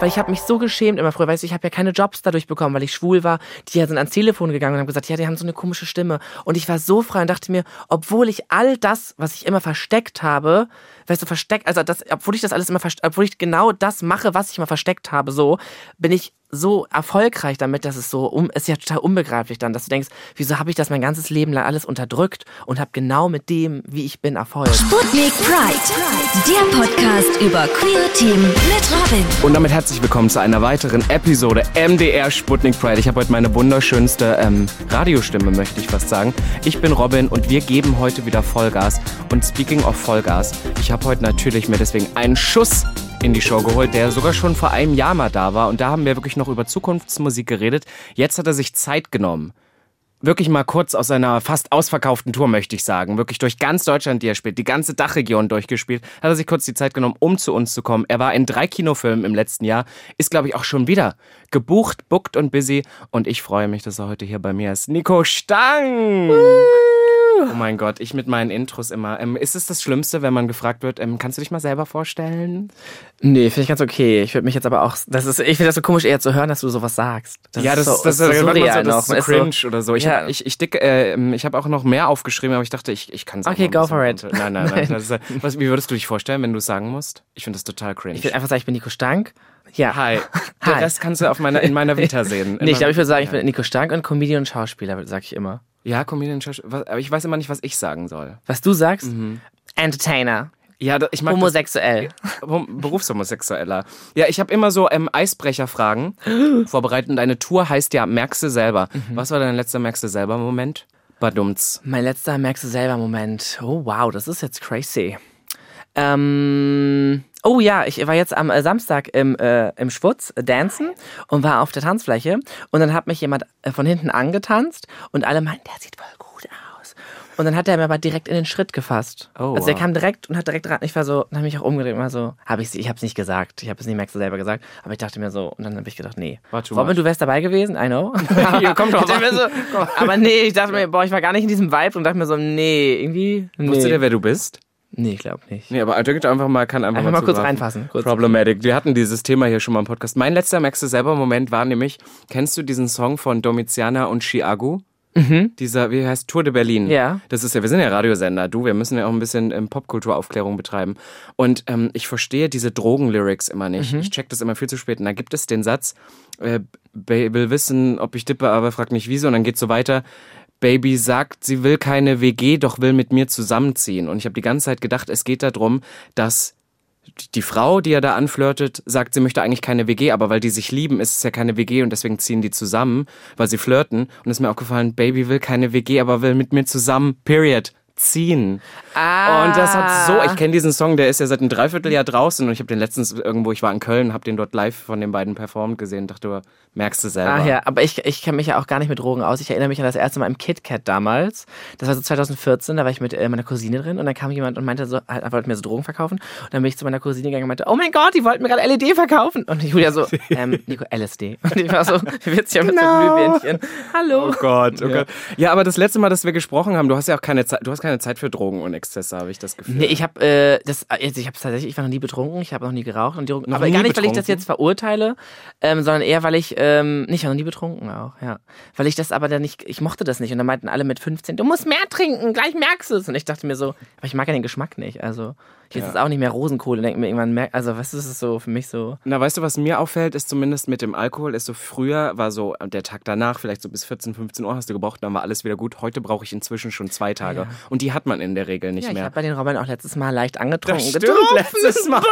weil ich habe mich so geschämt immer früher, weißt du, ich habe ja keine Jobs dadurch bekommen, weil ich schwul war. Die sind ans Telefon gegangen und haben gesagt, ja, die haben so eine komische Stimme. Und ich war so frei und dachte mir, obwohl ich all das, was ich immer versteckt habe, weißt du, versteckt, also das, obwohl ich das alles immer, obwohl ich genau das mache, was ich immer versteckt habe, so, bin ich so erfolgreich damit, dass es so, um, es ist ja total unbegreiflich dann, dass du denkst, wieso habe ich das mein ganzes Leben lang alles unterdrückt und habe genau mit dem, wie ich bin, Erfolg. Sputnik Pride, der Podcast über queer Themen mit Robin. Und damit herzlich willkommen zu einer weiteren Episode MDR Sputnik Pride. Ich habe heute meine wunderschönste ähm, Radiostimme, möchte ich fast sagen. Ich bin Robin und wir geben heute wieder Vollgas. Und speaking of Vollgas, ich habe heute natürlich mir deswegen einen Schuss in die Show geholt, der sogar schon vor einem Jahr mal da war. Und da haben wir wirklich noch über Zukunftsmusik geredet. Jetzt hat er sich Zeit genommen. Wirklich mal kurz aus seiner fast ausverkauften Tour, möchte ich sagen. Wirklich durch ganz Deutschland, die er spielt, die ganze Dachregion durchgespielt, hat er sich kurz die Zeit genommen, um zu uns zu kommen. Er war in drei Kinofilmen im letzten Jahr, ist, glaube ich, auch schon wieder gebucht, booked und busy. Und ich freue mich, dass er heute hier bei mir ist. Nico Stang! Oh mein Gott, ich mit meinen Intros immer. Ähm, ist es das Schlimmste, wenn man gefragt wird, ähm, kannst du dich mal selber vorstellen? Nee, finde ich ganz okay. Ich würde mich jetzt aber auch, das ist, ich finde das so komisch eher zu hören, dass du sowas sagst. Das ja, das ist, so, das, das, ist so, surreal so, das ist so cringe so, oder so. Ich ja. habe ich, ich, dick, äh, ich hab auch noch mehr aufgeschrieben, aber ich dachte, ich, ich kann es Okay, go for it. Nein, nein, nein. ist, was, wie würdest du dich vorstellen, wenn du es sagen musst? Ich finde das total cringe. Ich würde einfach sagen, ich bin Nico Stank. Ja. Hi. Hi. Rest kannst du auf meiner, in meiner Vita sehen. nee, ich glaube, ich würde sagen, ich bin Nico Stank und Comedian und Schauspieler, sage ich immer. Ja, Comedian, aber ich weiß immer nicht, was ich sagen soll. Was du sagst? Mhm. Entertainer. Ja, ich mag Homosexuell. Das, Berufshomosexueller. Ja, ich habe immer so ähm, Eisbrecherfragen vorbereitet. Und deine Tour heißt ja Merkst du selber. Mhm. Was war dein letzter Merkst du selber Moment? Badumts. Mein letzter Merkst du selber Moment. Oh wow, das ist jetzt crazy. Ähm, oh ja, ich war jetzt am äh, Samstag im, äh, im Schwutz äh, dancen und war auf der Tanzfläche und dann hat mich jemand äh, von hinten angetanzt und alle meinten, der sieht voll gut aus. Und dann hat er mir aber direkt in den Schritt gefasst. Oh, also er kam direkt und hat direkt dran. Ich war so, dann habe ich mich auch umgedreht und war so, habe ich ich habe es nicht gesagt. Ich habe es nicht Max selber gesagt, aber ich dachte mir so und dann habe ich gedacht, nee. Robin, du wärst dabei gewesen, I know. Hier, komm doch mal. So, aber nee, ich dachte mir, boah, ich war gar nicht in diesem Vibe und dachte mir so, nee, irgendwie. Nee. Wusstest du, wer du bist? Nee, ich glaube nicht. Nee, aber drückt einfach mal, kann einfach, einfach mal, mal kurz reinfassen. Kurz. Problematic. Wir hatten dieses Thema hier schon mal im Podcast. Mein letzter Merkst du selber Moment war nämlich, kennst du diesen Song von Domiziana und Chiago? Mhm. Dieser, wie heißt Tour de Berlin? Ja. Das ist ja, wir sind ja Radiosender, du, wir müssen ja auch ein bisschen ähm, Popkulturaufklärung betreiben. Und ähm, ich verstehe diese Drogenlyrics immer nicht. Mhm. Ich check das immer viel zu spät. Und da gibt es den Satz, äh, will wissen, ob ich dippe, aber frag nicht wieso. Und dann geht's so weiter. Baby sagt, sie will keine WG, doch will mit mir zusammenziehen. Und ich habe die ganze Zeit gedacht, es geht darum, dass die Frau, die er da anflirtet, sagt, sie möchte eigentlich keine WG, aber weil die sich lieben, ist es ja keine WG und deswegen ziehen die zusammen, weil sie flirten. Und ist mir aufgefallen, Baby will keine WG, aber will mit mir zusammen. Period ziehen. Ah. Und das hat so, ich kenne diesen Song, der ist ja seit einem Dreivierteljahr draußen und ich habe den letztens irgendwo, ich war in Köln, habe den dort live von den beiden performt gesehen, dachte, merkst du selber. Ah ja, aber ich, ich kenne mich ja auch gar nicht mit Drogen aus. Ich erinnere mich an das erste Mal im KitKat damals. Das war so 2014, da war ich mit äh, meiner Cousine drin und dann kam jemand und meinte so, halt, wollte mir so Drogen verkaufen und dann bin ich zu meiner Cousine gegangen und meinte, oh mein Gott, die wollten mir gerade LED verkaufen. Und Julia so, ähm, Nico, LSD. Und ich war so, ja mit no. so. Hallo. Oh Gott, oh ja. Gott. Ja, aber das letzte Mal, dass wir gesprochen haben, du hast ja auch keine Zeit, du hast keine Zeit für Drogen und Exzesse, habe ich das Gefühl. Nee, ich habe äh, das, also ich habe tatsächlich, ich war noch nie betrunken, ich habe noch nie geraucht und die, aber gar nicht, betrunken? weil ich das jetzt verurteile, ähm, sondern eher, weil ich, ähm, nicht, ich war noch nie betrunken auch, ja. Weil ich das aber dann nicht, ich mochte das nicht und dann meinten alle mit 15, du musst mehr trinken, gleich merkst du es. Und ich dachte mir so, aber ich mag ja den Geschmack nicht, also. Hier ja. ist es auch nicht mehr Rosenkohle, denke mir irgendwann, also was ist es so für mich so? Na, weißt du, was mir auffällt, ist zumindest mit dem Alkohol, ist so früher war so der Tag danach, vielleicht so bis 14, 15 Uhr hast du gebraucht, dann war alles wieder gut. Heute brauche ich inzwischen schon zwei Tage. Ja. Und die hat man in der Regel nicht ja, ich mehr. Ich habe bei den Robin auch letztes Mal leicht angetrunken. Stimmt, letztes Mal.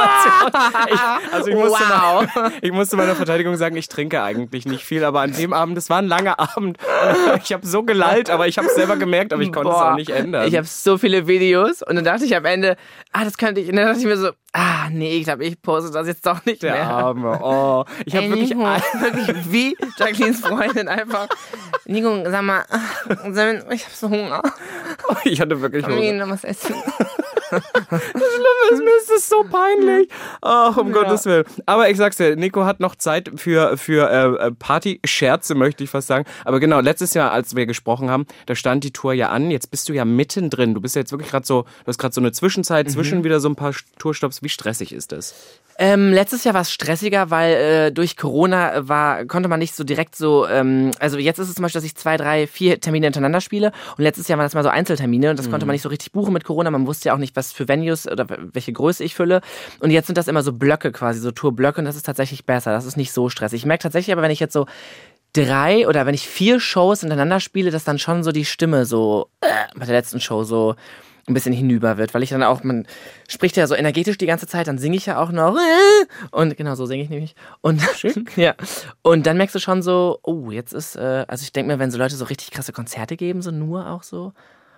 ich, also ich musste, wow. mal, ich musste meiner Verteidigung sagen, ich trinke eigentlich nicht viel, aber an dem Abend, das war ein langer Abend. Ich habe so gelallt, aber ich habe es selber gemerkt, aber ich konnte es auch nicht ändern. Ich habe so viele Videos und dann dachte ich am Ende, ah, das könnte ich, und dann dachte ich mir so, ah, nee, ich glaube, ich poste das jetzt doch nicht Der mehr. Arme, oh. Ich habe wirklich, wirklich wie Jacquelines Freundin einfach, Nico, sag mal, ich habe so Hunger. Ich hatte wirklich Hunger. Ich will was essen. Das Schlimme ist, mir ist das so peinlich. Ach, um ja. Gottes Willen. Aber ich sag's dir, Nico hat noch Zeit für, für äh, Party-Scherze, möchte ich fast sagen. Aber genau, letztes Jahr, als wir gesprochen haben, da stand die Tour ja an. Jetzt bist du ja mittendrin. Du bist ja jetzt wirklich gerade so, du hast gerade so eine Zwischenzeit, mhm. zwischen wieder so ein paar Tourstops. Wie stressig ist das? Ähm, letztes Jahr war es stressiger, weil äh, durch Corona war, konnte man nicht so direkt so, ähm, also jetzt ist es zum Beispiel, dass ich zwei, drei, vier Termine hintereinander spiele und letztes Jahr waren das mal so Einzeltermine und das konnte man nicht so richtig buchen mit Corona. Man wusste ja auch nicht, was für Venues oder welche Größe ich fülle. Und jetzt sind das immer so Blöcke quasi, so Tourblöcke und das ist tatsächlich besser. Das ist nicht so stressig. Ich merke tatsächlich aber, wenn ich jetzt so drei oder wenn ich vier Shows hintereinander spiele, dass dann schon so die Stimme so äh, bei der letzten Show so ein bisschen hinüber wird, weil ich dann auch, man spricht ja so energetisch die ganze Zeit, dann singe ich ja auch noch. Und genau so singe ich nämlich. Und ja. Und dann merkst du schon so, oh jetzt ist, äh, also ich denke mir, wenn so Leute so richtig krasse Konzerte geben, so nur auch so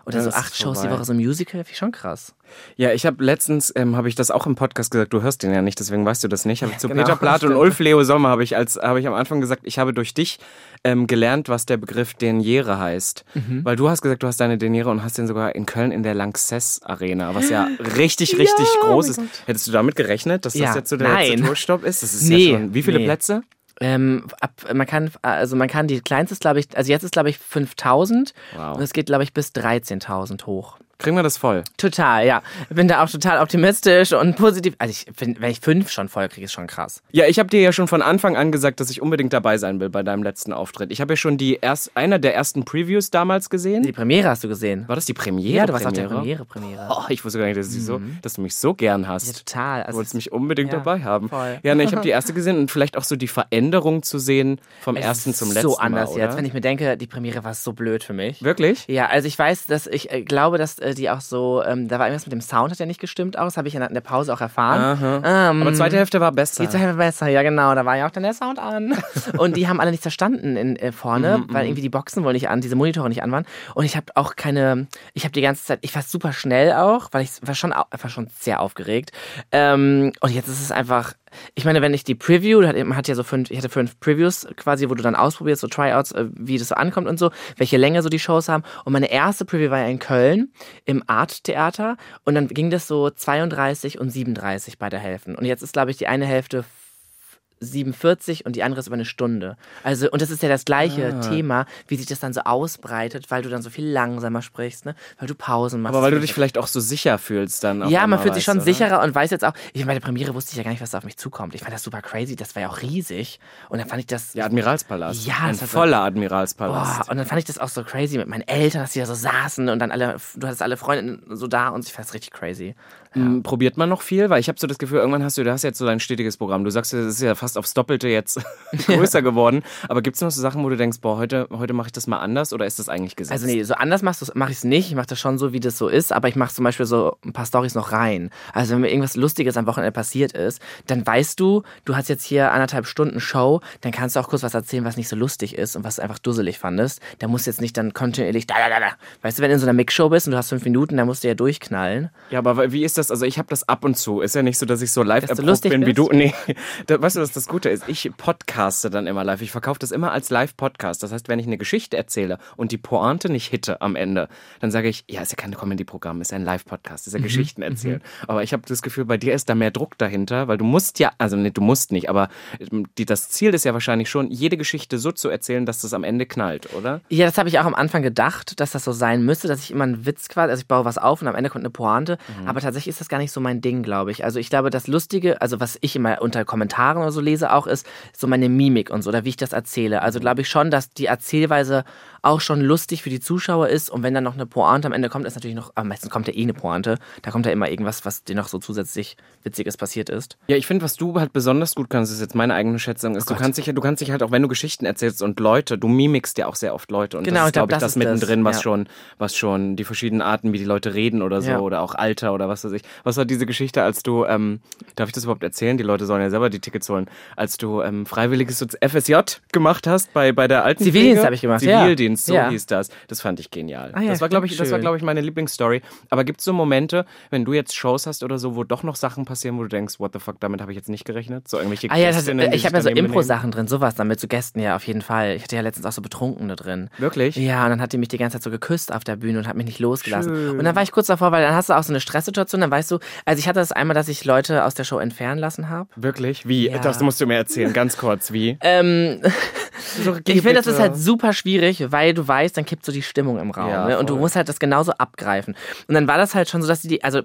oder Ja, so acht Shows die. Woche so ein Musical, finde ich schon krass. Ja, ich habe letztens, ähm, habe ich das auch im Podcast gesagt, du hörst den ja nicht, deswegen weißt du das nicht. Aber zu genau, Peter Plath und. Ulf Leo Sommer habe ich, als, habe ich am Anfang gesagt, ich habe durch dich ähm, gelernt, was der Begriff Deniere heißt. Mhm. Weil du hast gesagt, du hast deine Deniere und hast den sogar in Köln in der Lanxess Arena, was ja richtig, richtig groß ist. Hättest du damit gerechnet, dass das Ja, jetzt so der nein. letzte Tourstopp ist? Das ist Nee, ja schon, wie viele nee. Plätze? Ähm, ab, man kann, also man kann die kleinste ist, glaube ich, also jetzt ist glaube ich 5000 Wow. und es geht glaube ich bis 13.000 hoch. Kriegen wir das voll? Total, ja. Bin da auch total optimistisch und positiv. Also ich finde, wenn ich fünf schon voll kriege, ist schon krass. Ja, ich habe dir ja schon von Anfang an gesagt, dass ich unbedingt dabei sein will bei deinem letzten Auftritt. Ich habe ja schon die erst, einer der ersten Previews damals gesehen. Die Premiere hast du gesehen. War das die Premiere? Ja, du warst auf der Premiere? Premiere, Premiere. Oh, ich wusste gar nicht, dass, ich so, dass du mich so gern hast. Ja, total. Du Also wolltest mich unbedingt ja, dabei haben. voll. Ja, ne, ich habe die erste gesehen und vielleicht auch so die Veränderung zu sehen vom es ersten zum letzten so anders Mal, jetzt, wenn ich mir denke, die Premiere war so blöd für mich. Wirklich? Ja, also ich weiß, dass ich äh, glaube, dass die auch so, ähm, da war irgendwas mit dem Sound, hat ja nicht gestimmt aus, habe ich in der, Pause auch erfahren. Ähm, Aber zweite Hälfte war besser. Die Zeit war besser, ja genau, da war ja auch dann der Sound an. Und die haben alle nicht verstanden in, äh, vorne, weil irgendwie die Boxen wohl nicht an, diese Monitore nicht an waren. Und ich habe auch keine, ich habe die ganze Zeit, ich war super schnell auch, weil ich war schon, war schon sehr aufgeregt. Ähm, und jetzt ist es einfach, ich meine, wenn ich die Preview, man hat ja so fünf, ich hatte fünf Previews quasi, wo du dann ausprobierst, so Tryouts, äh, wie das so ankommt und so, welche Länge so die Shows haben. Und meine erste Preview war ja in Köln im Art Theater und dann ging das so 32 und 37 bei der Hälfte. Und jetzt ist, glaube ich, die eine Hälfte 47 und die andere ist über eine Stunde. Also, und das ist ja das gleiche Ah. Thema, wie sich das dann so ausbreitet, weil du dann so viel langsamer sprichst, ne? Weil du Pausen machst. Aber weil du dich vielleicht auch so sicher fühlst dann. ja, man fühlt sich schon du, sicherer und weiß jetzt auch, ich bei der Premiere wusste ich ja gar nicht, was da auf mich zukommt. Ich fand das super crazy, das war ja auch riesig. Und dann fand ich das. Der Admiralspalast. Ja, Ein das so- voller Admiralspalast. Boah, und dann fand ich das auch so crazy mit meinen Eltern, dass die da so saßen und dann alle, du hattest alle Freundinnen so da und ich fand das richtig crazy. M, Probiert man noch viel? Weil ich habe so das Gefühl, irgendwann hast du, du hast jetzt so dein stetiges Programm. Du sagst, es ist ja fast aufs Doppelte jetzt größer geworden. Aber gibt es noch so Sachen, wo du denkst, boah, heute, heute mache ich das mal anders oder ist das eigentlich gesetzt? Also nee, so anders mache ich es nicht. Ich mache das schon so, wie das so ist, aber ich mache zum Beispiel so ein paar Stories noch rein. Also wenn mir irgendwas Lustiges am Wochenende passiert ist, dann weißt du, du hast jetzt hier anderthalb Stunden Show, dann kannst du auch kurz was erzählen, was nicht so lustig ist und was du einfach dusselig fandest. Da musst du jetzt nicht dann kontinuierlich da, da, da, da. Weißt du, wenn du in so einer Mixshow bist und du hast fünf Minuten, dann musst du ja durchknallen. Ja, aber wie ist das? Also ich habe das ab und zu. Ist ja nicht so, dass ich so live erprobt bin wie du. Nee, da, weißt du, was das Gute ist? Ich podcaste dann immer live. Ich verkaufe das immer als Live-Podcast. Das heißt, wenn ich eine Geschichte erzähle und die Pointe nicht hitte am Ende, dann sage ich, ja, ist ja kein Comedy-Programm, ist ja ein Live-Podcast, ist Mhm, ja Geschichten erzählen. Aber ich habe das Gefühl, bei dir ist da mehr Druck dahinter, weil du musst ja, also nee, du musst nicht, aber ähm, die, das Ziel ist ja wahrscheinlich schon, jede Geschichte so zu erzählen, dass das am Ende knallt, oder? Ja, das habe ich auch am Anfang gedacht, dass das so sein müsste, dass ich immer einen Witz quasi, also ich baue was auf und am Ende kommt eine Pointe. Aber tatsächlich ist das gar nicht so mein Ding, glaube ich. Also ich glaube, das Lustige, also was ich immer unter Kommentaren oder so lese auch, ist so meine Mimik und so, oder wie ich das erzähle. Also glaube ich schon, dass die Erzählweise auch schon lustig für die Zuschauer ist. Und wenn dann noch eine Pointe am Ende kommt, ist natürlich noch, am meisten kommt ja eh eine Pointe. Da kommt ja immer irgendwas, was dir noch so zusätzlich Witziges passiert ist. Ja, ich finde, was du halt besonders gut kannst, ist jetzt meine eigene Schätzung, ist, du Gott. kannst dich, du kannst dich halt auch, wenn du Geschichten erzählst und Leute, du mimikst ja auch sehr oft Leute und Genau, das ist, glaub, glaube ich, das das, mittendrin, was ja. schon, was schon die verschiedenen Arten, wie die Leute reden oder so Ja. oder auch Alter oder was weiß ich. Was war diese Geschichte, als du, ähm, darf ich das überhaupt erzählen? Die Leute sollen ja selber die Tickets holen, als du ähm, freiwilliges FSJ gemacht hast bei bei der alten Zivildienst habe ich gemacht, ja. Zivildienst, so Ja. hieß das. Das fand ich genial. Ah ja, das war, glaube ich, das war, schön. glaube ich, meine Lieblingsstory. Aber gibt es so Momente, wenn du jetzt Shows hast oder so, wo doch noch Sachen passieren, wo du denkst, what the fuck, damit habe ich jetzt nicht gerechnet? So irgendwelche Ah ja, das, die ich sich habe ja so? Impro-Sachen drin, sowas dann mit so Gästen, ja, auf jeden Fall. Ich hatte ja letztens auch so Betrunkene drin. Wirklich? Ja, und dann hat die mich die ganze Zeit so geküsst auf der Bühne und hat mich nicht losgelassen. Schön. Und dann war ich kurz davor, weil dann hast du auch so eine Stresssituation, dann weißt du, also ich hatte das einmal, dass ich Leute aus der Show entfernen lassen habe. Wirklich? Wie? Ja. Das musst du mir erzählen, ganz kurz. Wie? Ähm, So, ich finde, das ist halt super schwierig, weil du weißt, dann kippt so die Stimmung im Raum. Ja, ne? Und du musst halt das genauso abgreifen. Und dann war das halt schon so, dass die, also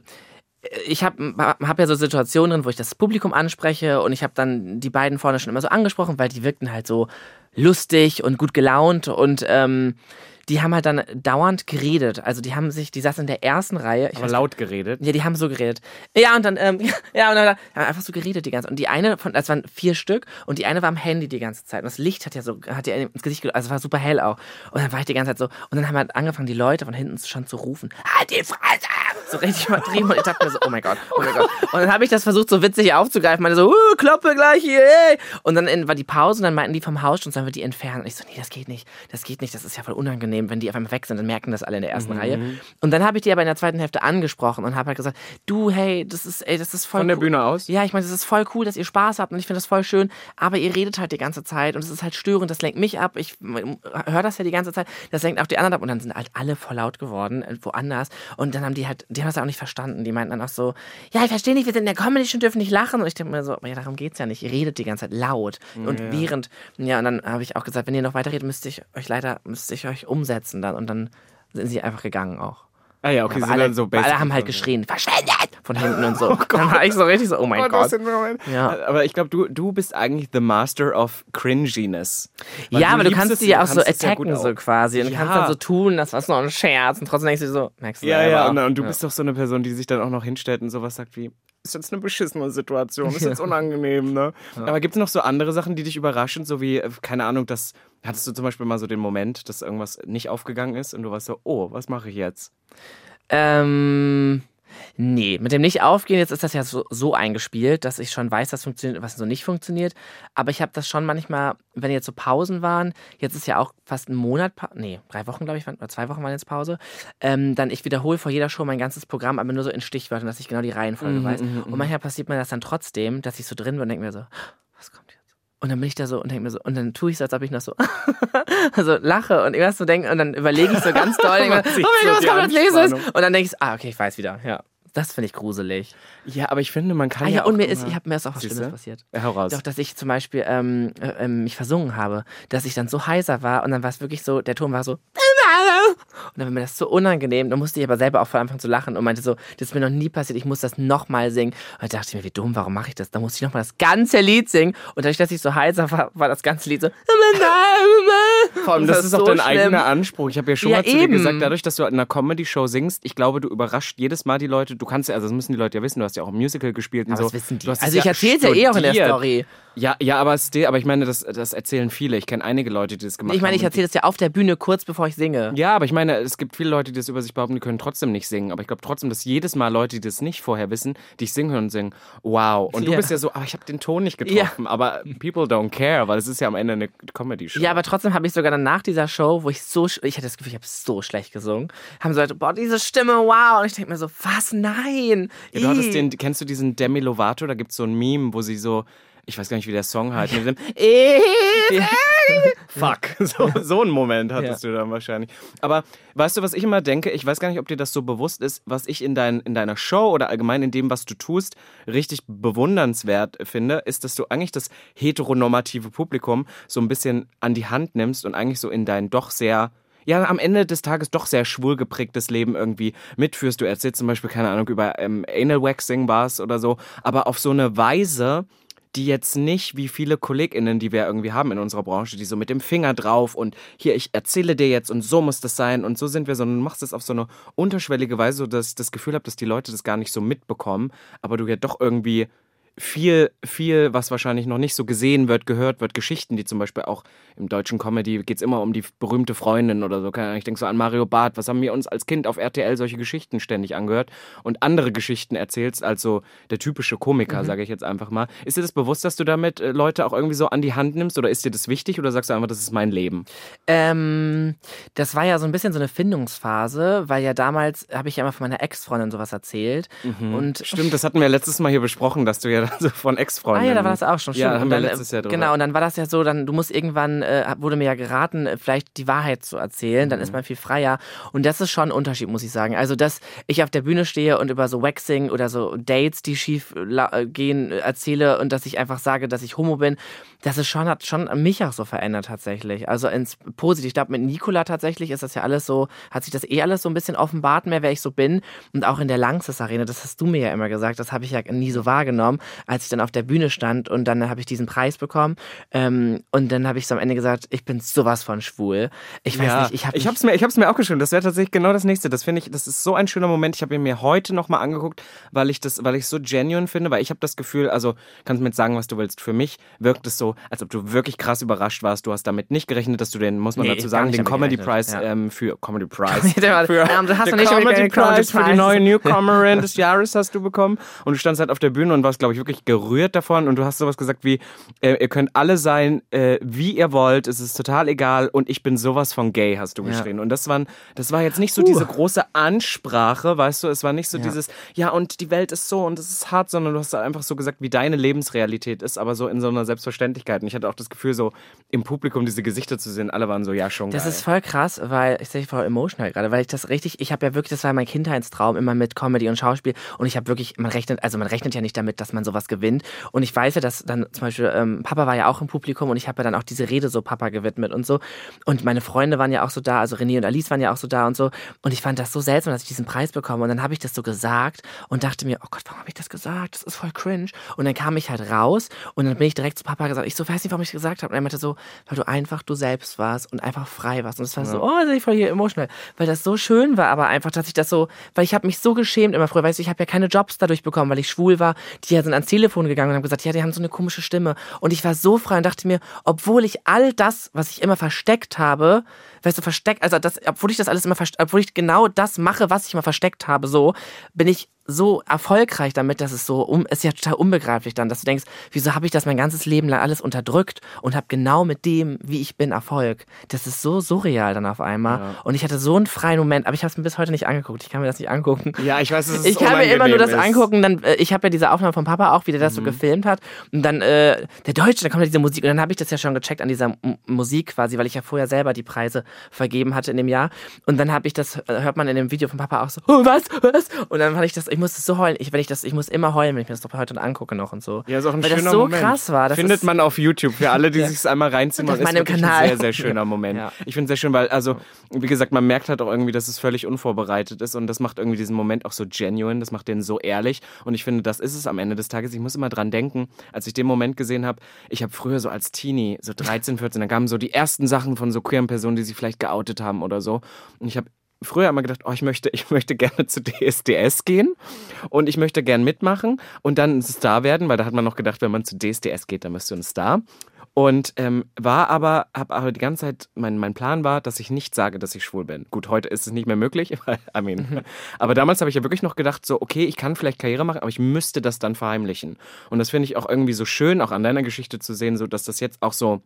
ich habe hab ja so Situationen drin, wo ich das Publikum anspreche und ich habe dann die beiden vorne schon immer so angesprochen, weil die wirkten halt so lustig und gut gelaunt und ähm, die haben halt dann dauernd geredet. Also die haben sich, die saßen in der ersten Reihe. Ich Aber laut geredet? Ja, die haben so geredet. Ja, und dann, ähm, ja, und dann haben einfach so geredet die ganze Zeit. Und die eine von, das waren vier Stück und die eine war am Handy die ganze Zeit. Und das Licht hat ja so, hat ja ins Gesicht, also es war super hell auch. Und dann war ich die ganze Zeit so, und dann haben halt angefangen, die Leute von hinten schon zu rufen, halt die Fresse! So richtig übertrieben. Und ich dachte mir so, oh mein Gott, oh mein Gott. Und dann habe ich das versucht, so witzig aufzugreifen. Meine so, uh, kloppe gleich hier, ey. Und dann war die Pause und dann meinten die vom Haus und sollen wir die entfernen. Und ich so, nee, das geht nicht, das geht nicht, das ist ja voll unangenehm, wenn die auf einmal weg sind, dann merken das alle in der ersten mhm. Reihe. Und dann habe ich die aber in der zweiten Hälfte angesprochen und habe halt gesagt, du, hey, das ist, ey, das ist voll Von der cool. Bühne aus? Ja, ich meine, das ist voll cool, dass ihr Spaß habt und ich finde das voll schön, aber ihr redet halt die ganze Zeit und es ist halt störend, das lenkt mich ab. Ich höre das ja die ganze Zeit, das lenkt auch die anderen ab und dann sind halt alle voll laut geworden, äh, woanders. Und dann haben die halt, die haben das auch nicht verstanden. Die meinten dann auch so, ja, ich verstehe nicht, wir sind in der Comedy schon dürfen nicht lachen. Und ich denke mir so, ja, darum geht es ja nicht. Ihr redet die ganze Zeit laut. Und ja. während, ja, und dann habe ich auch gesagt, wenn ihr noch weiterredet, müsste ich euch leider, müsste ich euch umsetzen dann. Und dann sind sie einfach gegangen auch. Ah ja, okay, sie alle, dann so alle haben halt geschrien, verschwendet von hinten und so. Oh dann war ich so richtig so, oh mein oh, Gott. Ja. Aber ich glaube, du, du bist eigentlich the master of Cringiness. Weil ja, aber du kannst sie ja auch so attacken, ja so quasi. Und ja. du kannst dann so tun, das war nur ein Scherz. Und trotzdem denkst du so, merkst du Ja, ja, und, und, du bist doch so eine Person, die sich dann auch noch hinstellt und sowas sagt wie, ist jetzt eine beschissene Situation, ist jetzt unangenehm, ne? Ja. Aber gibt es noch so andere Sachen, die dich überraschen, so wie, äh, keine Ahnung, das, hattest du zum Beispiel mal so den Moment, dass irgendwas nicht aufgegangen ist und du warst so, oh, was mache ich jetzt? Ähm, Nee, mit dem Nicht-Aufgehen, jetzt ist das ja so, so eingespielt, dass ich schon weiß, was funktioniert, was so nicht funktioniert. Aber ich habe das schon manchmal, wenn jetzt so Pausen waren, jetzt ist ja auch fast ein Monat, nee, drei Wochen, glaube ich, oder zwei Wochen waren jetzt Pause, ähm, dann ich wiederhole vor jeder Show mein ganzes Programm, aber nur so in Stichwörtern, dass ich genau die Reihenfolge mhm, weiß. Mhm, und mhm. manchmal passiert mir das dann trotzdem, dass ich so drin bin und denke mir so? Und dann bin ich da so und denke mir so, und dann tue ich so, als ob ich noch so, also lache und irgendwas so denke, und dann überlege ich so ganz doll, oh mein Gott, was kommt als nächstes? Und dann denke ich, ah, okay, ich weiß wieder, ja. Das finde ich gruselig. Ja, aber ich finde, man kann ah, ja, ja und mir ist, ich habe mir ist auch was Schlimmes passiert. Ja, heraus. Doch, dass ich zum Beispiel ähm, äh, mich versungen habe, dass ich dann so heiser war und dann war es wirklich so, der Ton war so und dann war mir das so unangenehm. Da musste ich aber selber auch von Anfang zu lachen und meinte so, das ist mir noch nie passiert, ich muss das nochmal singen. Und da dachte ich mir, wie dumm, warum mache ich das? Da musste ich nochmal das ganze Lied singen. Und dadurch, dass ich so heiser war, war das ganze Lied so. Vor allem, das, das ist auch dein schlimm. eigener Anspruch. Ich habe ja schon ja, mal zu eben. dir gesagt, dadurch, dass du in einer Comedy-Show singst, ich glaube, du überrascht jedes Mal die Leute. Du kannst ja, also das müssen die Leute ja wissen, du hast ja auch ein Musical gespielt und aber so. Das wissen die. Also ich erzähle es ja eh auch in der Story. Ja, ja, aber, aber ich meine, das, das erzählen viele. Ich kenne einige Leute, die das gemacht haben. Ich meine, ich erzähle es ja auf der Bühne kurz bevor ich singe. Ja, aber ich meine, es gibt viele Leute, die das über sich behaupten, die können trotzdem nicht singen. Aber ich glaube trotzdem, dass jedes Mal Leute, die das nicht vorher wissen, dich singen hören und singen, wow. Und du ja. bist ja so, aber ich habe den Ton nicht getroffen. Ja. Aber people don't care, weil es ist ja am Ende eine Comedy-Show. Ja, aber trotzdem habe ich sogar dann nach dieser Show, wo ich so, ich hatte das Gefühl, ich habe so schlecht gesungen, haben so Leute, boah, diese Stimme, wow. Und ich denke mir so, was, nein. Ja, du hattest den, kennst du diesen Demi Lovato? Da gibt es so ein Meme, wo sie so ich weiß gar nicht, wie der Song heißt. Mit dem Fuck. So, so einen Moment hattest ja. du dann wahrscheinlich. Aber weißt du, was ich immer denke? Ich weiß gar nicht, ob dir das so bewusst ist, was ich in, dein, in deiner Show oder allgemein in dem, was du tust, richtig bewundernswert finde, ist, dass du eigentlich das heteronormative Publikum so ein bisschen an die Hand nimmst und eigentlich so in dein doch sehr ja, am Ende des Tages doch sehr schwul geprägtes Leben irgendwie mitführst. Du erzählst zum Beispiel, keine Ahnung, über ähm, Anal Waxing Bars oder so, aber auf so eine Weise, die jetzt nicht wie viele KollegInnen, die wir irgendwie haben in unserer Branche, die so mit dem Finger drauf und hier, ich erzähle dir jetzt und so muss das sein und so sind wir, sondern du machst das auf so eine unterschwellige Weise, so dass ich das Gefühl habe, dass die Leute das gar nicht so mitbekommen, aber du ja doch irgendwie viel, viel, was wahrscheinlich noch nicht so gesehen wird, gehört wird. Geschichten, die zum Beispiel auch im deutschen Comedy geht es immer um die berühmte Freundin oder so. Ich denke so an Mario Barth. Was haben wir uns als Kind auf RTL solche Geschichten ständig angehört und andere Geschichten erzählst, als so der typische Komiker, mhm. sage ich jetzt einfach mal. Ist dir das bewusst, dass du damit äh, Leute auch irgendwie so an die Hand nimmst oder ist dir das wichtig oder sagst du einfach, das ist mein Leben? Ähm, das war ja so ein bisschen so eine Findungsphase, weil ja damals habe ich ja immer von meiner Ex-Freundin sowas erzählt. Mhm. Und Stimmt, das hatten wir letztes Mal hier besprochen, dass du ja also von Ah Ex-Freunden. ja, da war das auch schon. Ja, stimmt. haben Und wir dann, letztes äh, Jahr drüber. Genau, und dann war das ja so, dann du musst irgendwann, äh, wurde mir ja geraten, äh, vielleicht die Wahrheit zu erzählen, dann Mhm. ist man viel freier. Und das ist schon ein Unterschied, muss ich sagen. Also, dass ich auf der Bühne stehe und über so Waxing oder so Dates, die schief äh, gehen, äh, erzähle und dass ich einfach sage, dass ich homo bin, das ist schon, hat schon mich auch so verändert tatsächlich. Also ins Positive. Ich glaube, mit Nikola tatsächlich ist das ja alles so, hat sich das eh alles so ein bisschen offenbart mehr, wer ich so bin. Und auch in der Langsys Arena, das hast du mir ja immer gesagt, das habe ich ja nie so wahrgenommen, als ich dann auf der Bühne stand und dann habe ich diesen Preis bekommen. Ähm, und dann habe ich so am Ende gesagt, ich bin sowas von schwul. Ich weiß ja, nicht, ich habe ich hab's mir, ich hab's mir auch geschrieben. Das wäre tatsächlich genau das nächste. Das finde ich, das ist so ein schöner Moment. Ich habe ihn mir heute nochmal angeguckt, weil ich das, weil ich so genuine finde, weil ich habe das Gefühl, also kannst mir jetzt sagen, was du willst. Für mich wirkt es so, als ob du wirklich krass überrascht warst. Du hast damit nicht gerechnet, dass du den, muss man Nee, dazu sagen, den Comedy Prize ja. ähm, für Comedy Prize. für, ähm, du hast nicht Comedy Comedy Prize für die Prize. neue Newcomerin des Jahres hast du bekommen. Und du standst halt auf der Bühne und warst, glaube ich, wirklich gerührt davon. Und du hast sowas gesagt wie, äh, ihr könnt alle sein, äh, wie ihr wollt. Es ist total egal. Und ich bin sowas von gay, hast du Ja. geschrien. Und das, waren, das war jetzt nicht so diese große Ansprache, weißt du. Es war nicht so Ja. dieses, ja, und die Welt ist so und es ist hart, sondern du hast einfach so gesagt, wie deine Lebensrealität ist, aber so in so einer Selbstverständlichkeit. Und ich hatte auch das Gefühl, so im Publikum diese Gesichter zu sehen. Alle waren so, ja, schon Das geil. ist voll krass, weil ich sehe voll emotional gerade, weil ich das richtig, ich habe ja wirklich, das war mein Kindheitstraum immer mit Comedy und Schauspiel und ich habe wirklich, man rechnet, also man rechnet ja nicht damit, dass man sowas gewinnt. Und ich weiß ja, dass dann zum Beispiel ähm, Papa war ja auch im Publikum und ich habe ja dann auch diese Rede so Papa gewidmet und so. Und meine Freunde waren ja auch so da, also René und Alice waren ja auch so da und so. Und ich fand das so seltsam, dass ich diesen Preis bekomme. Und dann habe ich das so gesagt und dachte mir, oh Gott, warum habe ich das gesagt? Das ist voll cringe. Und dann kam ich halt raus und dann bin ich direkt zu Papa gesagt, ich so weiß nicht, warum ich das gesagt habe. Und er meinte so, weil du einfach du selbst warst und einfach frei warst. Und es war so, oh, bin ich voll hier emotional, weil das so schön war, aber einfach, dass ich das so, weil ich habe mich so geschämt immer früher, weißt du, ich habe ja keine Jobs dadurch bekommen, weil ich schwul war, die sind ans Telefon gegangen und haben gesagt, ja, die haben so eine komische Stimme. Und ich war so frei und dachte mir, obwohl ich all das, was ich immer versteckt habe, weißt du, versteckt, also das, obwohl ich das alles immer versteckt, obwohl ich genau das mache, was ich immer versteckt habe, so, bin ich so erfolgreich damit, dass es so um, ist ja total unbegreiflich dann, dass du denkst, wieso habe ich das mein ganzes Leben lang alles unterdrückt und habe genau mit dem, wie ich bin, Erfolg. Das ist so surreal dann auf einmal. Und ich hatte so einen freien Moment, aber ich habe es mir bis heute nicht angeguckt. Ich kann mir das nicht angucken. ja, ich weiß, es ist Ich kann mir immer nur das ist. angucken, dann äh, ich habe ja diese Aufnahme von Papa auch, wie der das Mhm. so gefilmt hat und dann äh, der Deutsche, dann kommt ja diese Musik und dann habe ich das ja schon gecheckt an dieser M Musik quasi, weil ich ja vorher selber die Preise vergeben hatte in dem Jahr und dann habe ich das äh, hört man in dem Video von Papa auch so, oh, was, was und dann fand ich das, ich musste so heulen, ich wenn ich das, ich muss immer heulen, wenn ich mir das doch heute angucke noch und so. Ja, ist auch ein weil schöner das so Moment. krass war. Das Findet man auf YouTube für alle, die sich's einmal reinziehen wollen. Ist meinem wirklich Kanal. ein sehr, sehr schöner Moment. Ja. Ich finde es sehr schön, weil, also, wie gesagt, man merkt halt auch irgendwie, dass es völlig unvorbereitet ist und das macht irgendwie diesen Moment auch so genuine, das macht den so ehrlich und ich finde, das ist es am Ende des Tages. Ich muss immer dran denken, als ich den Moment gesehen habe, ich habe früher so als Teenie, so 13, 14, da kamen so die ersten Sachen von so queeren Personen, die sich vielleicht geoutet haben oder so und ich habe früher immer gedacht, oh, ich möchte, ich möchte gerne zu DSDS gehen und ich möchte gern mitmachen und dann ein Star werden, weil da hat man noch gedacht, wenn man zu DSDS geht, dann bist du ein Star. Und ähm, war aber, habe aber die ganze Zeit, mein, mein Plan war, dass ich nicht sage, dass ich schwul bin. Gut, heute ist es nicht mehr möglich, weil, I mean, aber damals habe ich ja wirklich noch gedacht, so, okay, ich kann vielleicht Karriere machen, aber ich müsste das dann verheimlichen. Und das finde ich auch irgendwie so schön, auch an deiner Geschichte zu sehen, so, dass das jetzt auch so,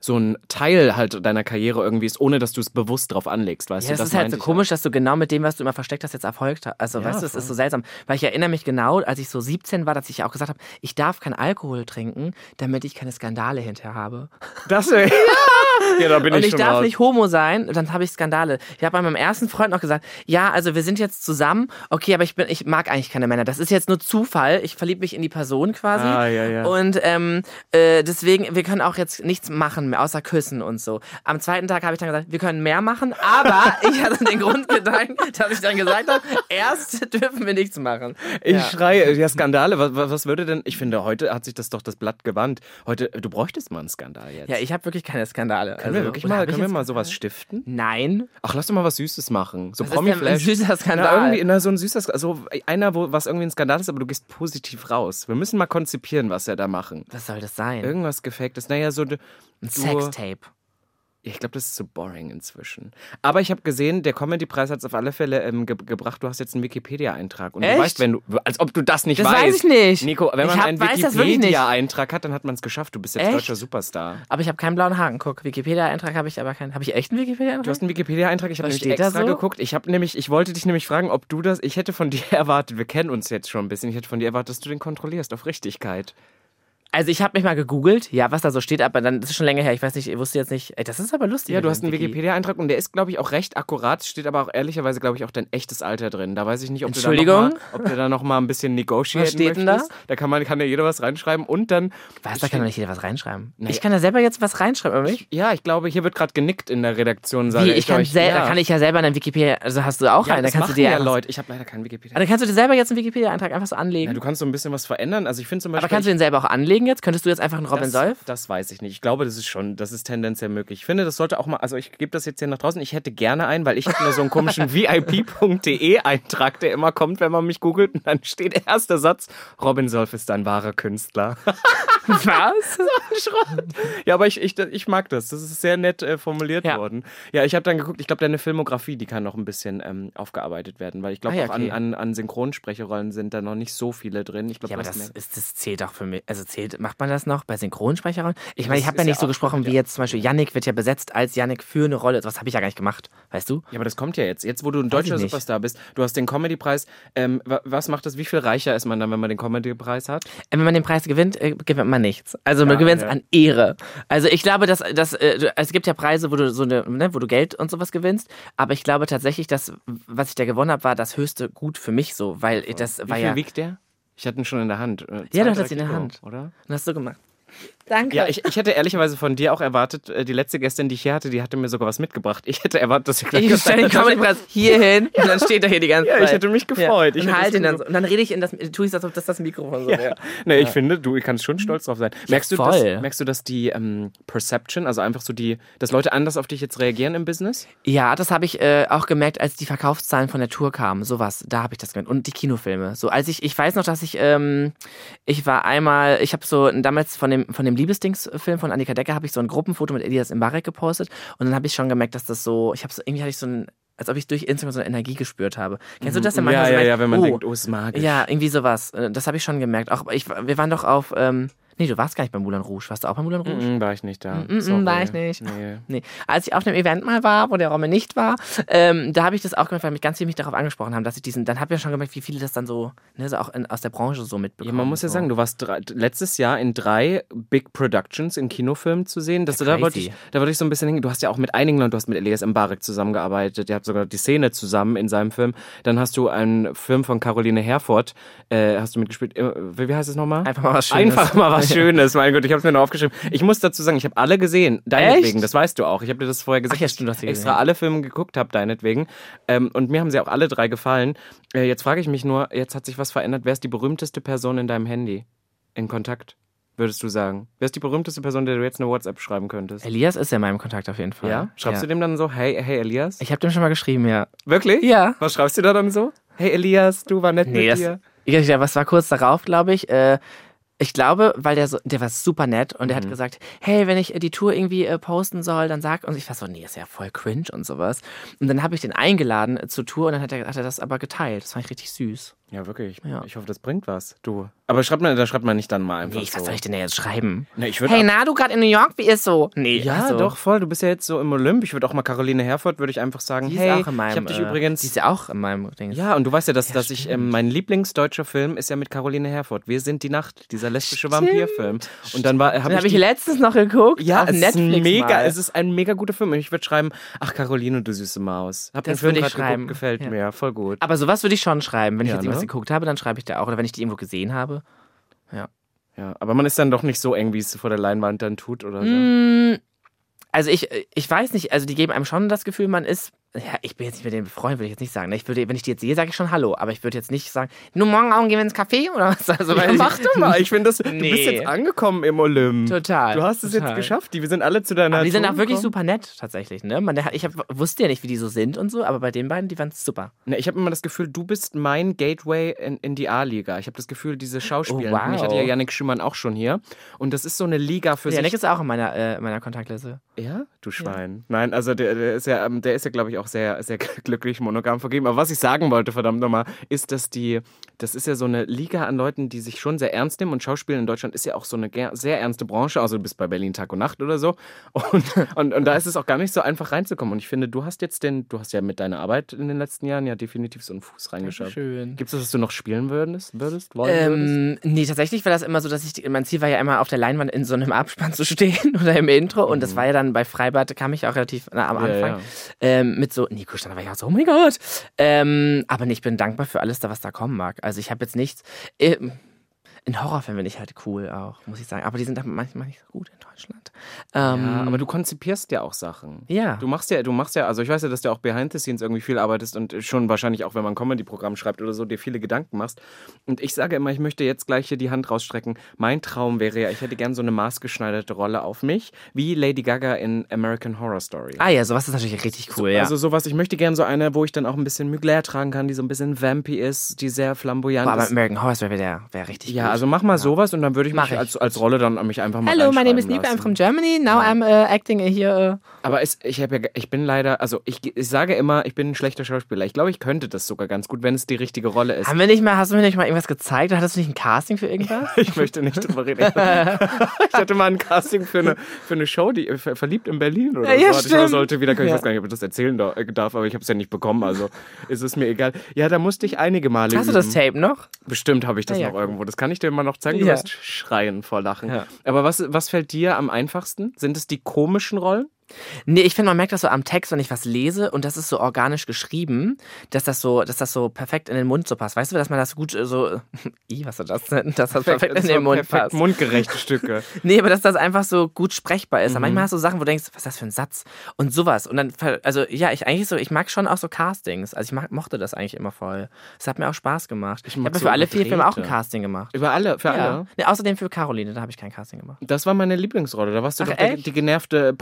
so ein Teil halt deiner Karriere irgendwie ist, ohne dass du es bewusst drauf anlegst, weißt Ja, du? das, ist halt so ich komisch, dass du genau mit dem, was du immer versteckt hast, jetzt erfolgt hast. Also, Ja, weißt du, es voll. ist so seltsam. Weil ich erinnere mich genau, als ich so 17 war, dass ich auch gesagt habe, ich darf keinen Alkohol trinken, damit ich keine Skandale hinterher habe. Das, ja. ja, da bin Und ich ich schon darf raus. nicht homo sein, dann habe ich Skandale. Ich habe bei meinem ersten Freund noch gesagt, ja, also wir sind jetzt zusammen, okay, aber ich bin, ich mag eigentlich keine Männer. Das ist jetzt nur Zufall. Ich verliebe mich in die Person quasi. Ah, ja, ja. Und ähm, äh, deswegen, wir können auch jetzt nichts machen, mehr, außer küssen und so. Am zweiten Tag habe ich dann gesagt, wir können mehr machen, aber ich hatte den Grundgedanken, dass ich dann gesagt habe, erst dürfen wir nichts machen. Ich ja. schreie, ja, Skandale. Was, was würde denn, ich finde, heute hat sich das doch das Blatt gewandt. Heute, du bräuchtest mal einen Skandal jetzt. Ja, ich habe wirklich keine Skandale. können wir wirklich mal, können wir mal sowas stiften? Nein. Ach, lass doch mal was Süßes machen. So denn ein süßer Na, Skandal? irgendwie, na, so ein süßer, Sk- also einer, wo was irgendwie ein Skandal ist, aber du gehst positiv raus. Wir müssen mal konzipieren, was wir da machen. Was soll das sein? Irgendwas Gefaktes. Naja, so, ein Sextape. Ich glaube, das ist zu boring inzwischen. Aber ich habe gesehen, der Comedy-Preis hat es auf alle Fälle ähm, ge gebracht. Du hast jetzt einen Wikipedia-Eintrag. Und Echt? du weißt, wenn du, als ob du das nicht Das weißt. weiß ich nicht. Nico, wenn Ich man hab- einen das. Wikipedia-Eintrag hat, dann hat man es geschafft. Du bist jetzt Echt? deutscher Superstar. Aber ich habe keinen blauen Haken. Guck, Wikipedia-Eintrag habe ich aber keinen. Habe ich echt einen Du Wikipedia-Eintrag? hast einen Wikipedia-Eintrag, ich habe nämlich extra so? geguckt. Ich habe nämlich, ich wollte dich nämlich fragen, ob du das, ich hätte von dir erwartet, wir kennen uns jetzt schon ein bisschen, ich hätte von dir erwartet, dass du den kontrollierst auf Richtigkeit. Also ich habe mich mal gegoogelt, ja, was da so steht, aber dann das ist schon länger her. Ich weiß nicht, ich wusste jetzt nicht. Ey, das ist aber lustig. Ja, du hast einen Wiki. Wikipedia-Eintrag und der ist, glaube ich, auch recht akkurat, steht aber auch ehrlicherweise, glaube ich, auch dein echtes Alter drin. Da weiß ich nicht, ob du da noch Entschuldigung? mal, ob du da noch mal ein bisschen negotiaten Was steht denn da? möchtest. Da kann man, kann ja jeder was reinschreiben und dann, Was, da kann doch nicht jeder was reinschreiben. Naja. Ich kann da selber jetzt was reinschreiben, oder nicht? ja, ich glaube, hier wird gerade genickt in der Redaktion, sage Wie, ich kann, euch. ja. kann ich ja selber einen Wikipedia, also hast du auch ja, einen, dann kannst du dir ja Leute. Ich habe leider keinen Wikipedia. Dann kannst du dir selber jetzt einen Wikipedia-Eintrag einfach so Ja, anlegen. du kannst so ein bisschen was verändern. Also ich finde zum Beispiel. aber kannst du den selber auch anlegen jetzt? Könntest du jetzt einfach einen Robin das, Solf? Das weiß ich nicht. Ich glaube, das ist schon, das ist tendenziell möglich. Ich finde, das sollte auch mal, also ich gebe das jetzt hier nach draußen. Ich hätte gerne einen, weil ich habe nur so einen komischen VIP.de-Eintrag, der immer kommt, wenn man mich googelt. Und dann steht erster Satz: Robin Solf ist ein wahrer Künstler. Was? Schrott. Ja, aber ich, ich, ich mag das. Das ist sehr nett äh, formuliert Ja. worden. Ja, ich habe dann geguckt, ich glaube, deine Filmografie, die kann noch ein bisschen ähm, aufgearbeitet werden, weil ich glaube, Ah, ja, auch okay. an, an, an Synchronsprecherrollen sind da noch nicht so viele drin. Ich glaube, Ja, aber das, ist, das zählt auch für mich. Also zählt, macht man das noch bei Synchronsprecherrollen? Ich meine, ich habe ja nicht ja so gesprochen wie jetzt zum Beispiel Yannick wird ja besetzt als Yannick für eine Rolle. Was habe ich ja gar nicht gemacht, weißt du? Ja, aber das kommt ja jetzt. Jetzt, wo du ein Weiß deutscher. Superstar bist, du hast den Comedy-Preis. Ähm, wa- was macht das? Wie viel reicher ist man dann, wenn man den Comedy-Preis hat? Äh, Wenn man den Preis gewinnt, äh, gewinnt man nichts. Also man Ja, gewinnt ja. an Ehre. Also ich glaube, dass, dass äh, es gibt ja Preise, wo du so eine, ne, wo du Geld und sowas gewinnst. Aber ich glaube tatsächlich, dass was ich da gewonnen habe, war das höchste Gut für mich so, weil das Wie war viel ja. wiegt der? Ich hatte ihn schon in der Hand. Äh, Ja, du hattest ihn in der Hand. Oder? Und hast du gemacht. Danke. Ja, ich, ich hätte ehrlicherweise von dir auch erwartet, äh, die letzte Gästin, die ich hier hatte, die hatte mir sogar was mitgebracht. Ich hätte erwartet, dass du gleich Ich stelle den Comedy-Preis hier hin und dann steht er hier die ganze Ja, Zeit. ich hätte mich gefreut. Ich Und halt es ihn dann so. Und dann rede ich in das, tue ich als ob das das Mikrofon so wäre. Nee, ich finde, du kannst schon stolz drauf sein. Merkst du, dass, merkst du, dass die ähm, Perception, also einfach so die, dass Leute anders auf dich jetzt reagieren im Business? Ja, das habe ich äh, auch gemerkt, als die Verkaufszahlen von der Tour kamen. Sowas, da habe ich das gemerkt. Und die Kinofilme. So, als ich, ich weiß noch, dass ich, ähm, ich war einmal, ich habe so damals von dem von dem Liebesdings-Film von Annika Decker habe ich so ein Gruppenfoto mit Elias Mbarek gepostet und dann habe ich schon gemerkt, dass das so, ich habe so irgendwie hatte ich so ein, als ob ich durch Instagram so eine Energie gespürt habe. Kennst du das denn ja, manchmal? so ja, merkt, ja, wenn man oh, denkt, oh, ist magisch. Ja, irgendwie sowas. Äh, Das habe ich schon gemerkt. Auch ich, wir waren doch auf, ähm, nee, du warst gar nicht beim Moulin Rouge. Warst du auch beim Moulin Rouge? Mm, war ich nicht da. Mm, war ich nicht. Nee. Nee. Als ich auf einem Event mal war, wo der Romme nicht war, ähm, da habe ich das auch gemerkt, weil mich ganz viele mich darauf angesprochen haben, dass ich diesen, dann habe ich ja schon gemerkt, wie viele das dann so, ne, so auch in, aus der Branche so Ja, mitbekommen. man muss ja so. sagen, du warst drei, letztes Jahr in drei Big Productions in Kinofilmen zu sehen. Das, da, wollte ich, da wollte ich so ein bisschen hingehen. Du hast ja auch mit einigen Leuten, du hast mit Elias Mbarek zusammengearbeitet, ihr habt sogar die Szene zusammen in seinem Film. Dann hast du einen Film von Caroline Herford, äh, hast du mitgespielt. Äh, Wie wie heißt es nochmal? Einfach mal was Schönes. Einfach mal was Schönes, mein Gott, ich habe es mir noch aufgeschrieben. Ich muss dazu sagen, ich habe alle gesehen, deinetwegen, Echt? das weißt du auch. Ich habe dir das vorher gesagt, Ach ja, stimmt, dass ich extra gesehen. alle Filme geguckt habe, deinetwegen. Ähm, und mir haben sie auch alle drei gefallen. Äh, jetzt frage ich mich nur, jetzt hat sich was verändert. Wer ist die berühmteste Person in deinem Handy? In Kontakt, würdest du sagen? Wer ist die berühmteste Person, der du jetzt eine WhatsApp schreiben könntest? Elias ist ja in meinem Kontakt auf jeden Fall. Ja? Schreibst ja. du dem dann so, hey, hey Elias? Ich habe dem schon mal geschrieben, ja. Wirklich? Ja. Was schreibst du da dann so? Hey Elias, du war nett Nee, mit das, dir. ja, was war kurz darauf, glaube ich. Äh, ich glaube, weil der so, der war super nett und der Mhm. hat gesagt, hey, wenn ich äh, die Tour irgendwie äh, posten soll, dann sag. Und ich war so, nee, ist ja voll cringe und sowas. Und dann habe ich den eingeladen äh, zur Tour und dann hat er, hat er das aber geteilt. Das fand ich richtig süß. Ja, wirklich. Ja. Ich hoffe, das bringt was, du. Aber schreibt man, da schreibt man nicht dann mal einfach Nee, so. was soll ich denn da jetzt schreiben? Nee, ich hey, na, du gerade in New York, wie ist so? Nee, Ja, also, doch, voll. Du bist ja jetzt so im Olymp. Ich würde auch mal Caroline Herford, würde ich einfach sagen, Die ist hey, auch in meinem, ich habe dich äh, übrigens... Die ist ja auch in meinem Ding. ja, und du weißt ja, dass, Ja, dass ich, ähm, mein Lieblingsdeutscher Film ist ja mit Caroline Herford. Wir sind die Nacht, dieser lesbische Vampirfilm. Und dann war, Den habe ich, ich die, letztens noch geguckt. ja, auf es ist Netflix ein mega, mal. es ist ein mega guter Film. Und ich würde schreiben, ach Caroline, du süße Maus. Hab den Das Film würde ich gerade schreiben. geguckt, gefällt Ja. mir, voll gut. Aber sowas würde ich schon schreiben. Wenn ich jetzt ne? geguckt habe, dann schreibe ich da auch. Oder wenn ich die irgendwo gesehen habe. Ja, aber man ist dann doch nicht so eng, wie es vor der Leinwand dann tut oder so. Mm, Also ich, ich weiß nicht, also die geben einem schon das Gefühl, man ist Ja, ich bin jetzt nicht mit denen befreundet, würde ich jetzt nicht sagen. ne? Ich würde, wenn ich die jetzt sehe, sage ich schon Hallo, aber ich würde jetzt nicht sagen, nur morgen Abend gehen wir ins Café oder was? Also, Ja, mach doch mal. Ich finde, das- du bist Nee. jetzt angekommen im Olymp. Total, Du hast es total. jetzt geschafft. Die, wir sind alle zu deiner Aber die sind auch wirklich gekommen. super nett, tatsächlich. Ne? Man, ich hab, wusste ja nicht, wie die so sind und so, aber bei den beiden, die waren super. Ne, ich habe immer das Gefühl, du bist mein Gateway in, in die A-Liga. Ich habe das Gefühl, diese Schauspieler. Oh, wow. Ich hatte ja Yannick Schümann auch schon hier. Und das ist so eine Liga für Janik sich. ist auch in meiner, äh, in meiner Kontaktliste. Ja, du Schwein. Nein, also der, der ist ja, ähm, der ist ja, glaube ich, auch sehr, sehr glücklich monogam vergeben. Aber was ich sagen wollte, verdammt nochmal, ist, dass die, das ist ja so eine Liga an Leuten, die sich schon sehr ernst nehmen. Und Schauspielen in Deutschland ist ja auch so eine sehr ernste Branche. Also du bist bei Berlin Tag und Nacht oder so. Und, und, und da ist es auch gar nicht so einfach reinzukommen. Und ich finde, du hast jetzt den, du hast ja mit deiner Arbeit in den letzten Jahren ja definitiv so einen Fuß reingeschafft. Schön. Gibt es das, dass du noch spielen würdest? würdest wollen würdest? Ähm, nee, tatsächlich war das immer so, dass ich, mein Ziel war ja immer auf der Leinwand in so einem Abspann zu stehen oder im Intro. Und das war ja dann bei Freibad, kam ich auch relativ na, am Mhm. Ja, Anfang ja. Ähm, mit so, Nico stand, war ich auch so, oh mein Gott. Ähm, aber ich bin dankbar für alles was da kommen mag. Also ich habe jetzt nichts. Ähm, in Horrorfilmen finde ich halt cool auch, muss ich sagen. Aber die sind dann manchmal nicht so gut in Deutschland. Ähm, Ja, aber du konzipierst ja auch Sachen. Ja. Du machst ja, du machst ja, also ich weiß ja, dass du auch behind the scenes irgendwie viel arbeitest und schon wahrscheinlich auch, wenn man Comedy-Programm schreibt oder so, dir viele Gedanken machst. Und ich sage immer, ich möchte jetzt gleich hier die Hand rausstrecken. Mein Traum wäre ja, ich hätte gern so eine maßgeschneiderte Rolle auf mich, wie Lady Gaga in American Horror Story. ah ja, sowas ist natürlich richtig cool, ja. Also sowas, ich möchte gern so eine, wo ich dann auch ein bisschen Mugler tragen kann, die so ein bisschen vampy ist, die sehr flamboyant Boah, aber ist. American Horror Story wäre wär richtig Ja, gut. Also mach mal sowas und dann würde ich Mach mich ich. als, als Rolle dann mich einfach mal Hello, my name is Nico, I'm from Germany. Now I'm uh, acting here. Uh, Aber es, ich, ja, ich bin leider, also ich, ich sage immer, ich bin ein schlechter Schauspieler. Ich glaube, ich könnte das sogar ganz gut, wenn es die richtige Rolle ist. haben wir nicht mal, hast du mir nicht mal irgendwas gezeigt? Hattest du nicht ein Casting für irgendwas? Ich möchte nicht drüber reden. ich hatte mal ein Casting für eine, für eine Show, die äh, ver- verliebt in Berlin oder Ja, ja, so. hatte Ich sollte wieder, ich Ja. weiß gar nicht, ob ich das erzählen äh, darf, aber ich habe es ja nicht bekommen, also ist es mir egal. Ja, da musste ich einige Male Hast du üben. das Tape noch? Bestimmt habe ich das Ja, ja, noch irgendwo. Das kann ich dir mal noch zeigen. Du Ja. wirst schreien vor Lachen. Ja. Aber was, was fällt dir am einfachsten? Sind es die komischen Rollen? Nee, ich finde, man merkt das so am Text, wenn ich was lese und das ist so organisch geschrieben, dass das so, dass das so perfekt in den Mund so passt. Weißt du, dass man das gut äh, so. I, was ist das denn? Dass das perfekt, in Das den Mund perfekt passt. mundgerechte Stücke. Nee, aber dass das einfach so gut sprechbar ist. Mhm. Manchmal hast du Sachen, wo du denkst, was ist das für ein Satz? Und sowas. Und dann, also ja, ich eigentlich so, ich mag schon auch so Castings. Also ich mag, mochte das eigentlich immer voll. Es hat mir auch Spaß gemacht. Ich, mag habe so für alle vier Filme auch ein. Casting gemacht. Über alle, für Ja. alle. Nee, außerdem für Caroline, da habe ich kein Casting gemacht. Das war meine Lieblingsrolle. Da warst du Ach, doch echt? die genervte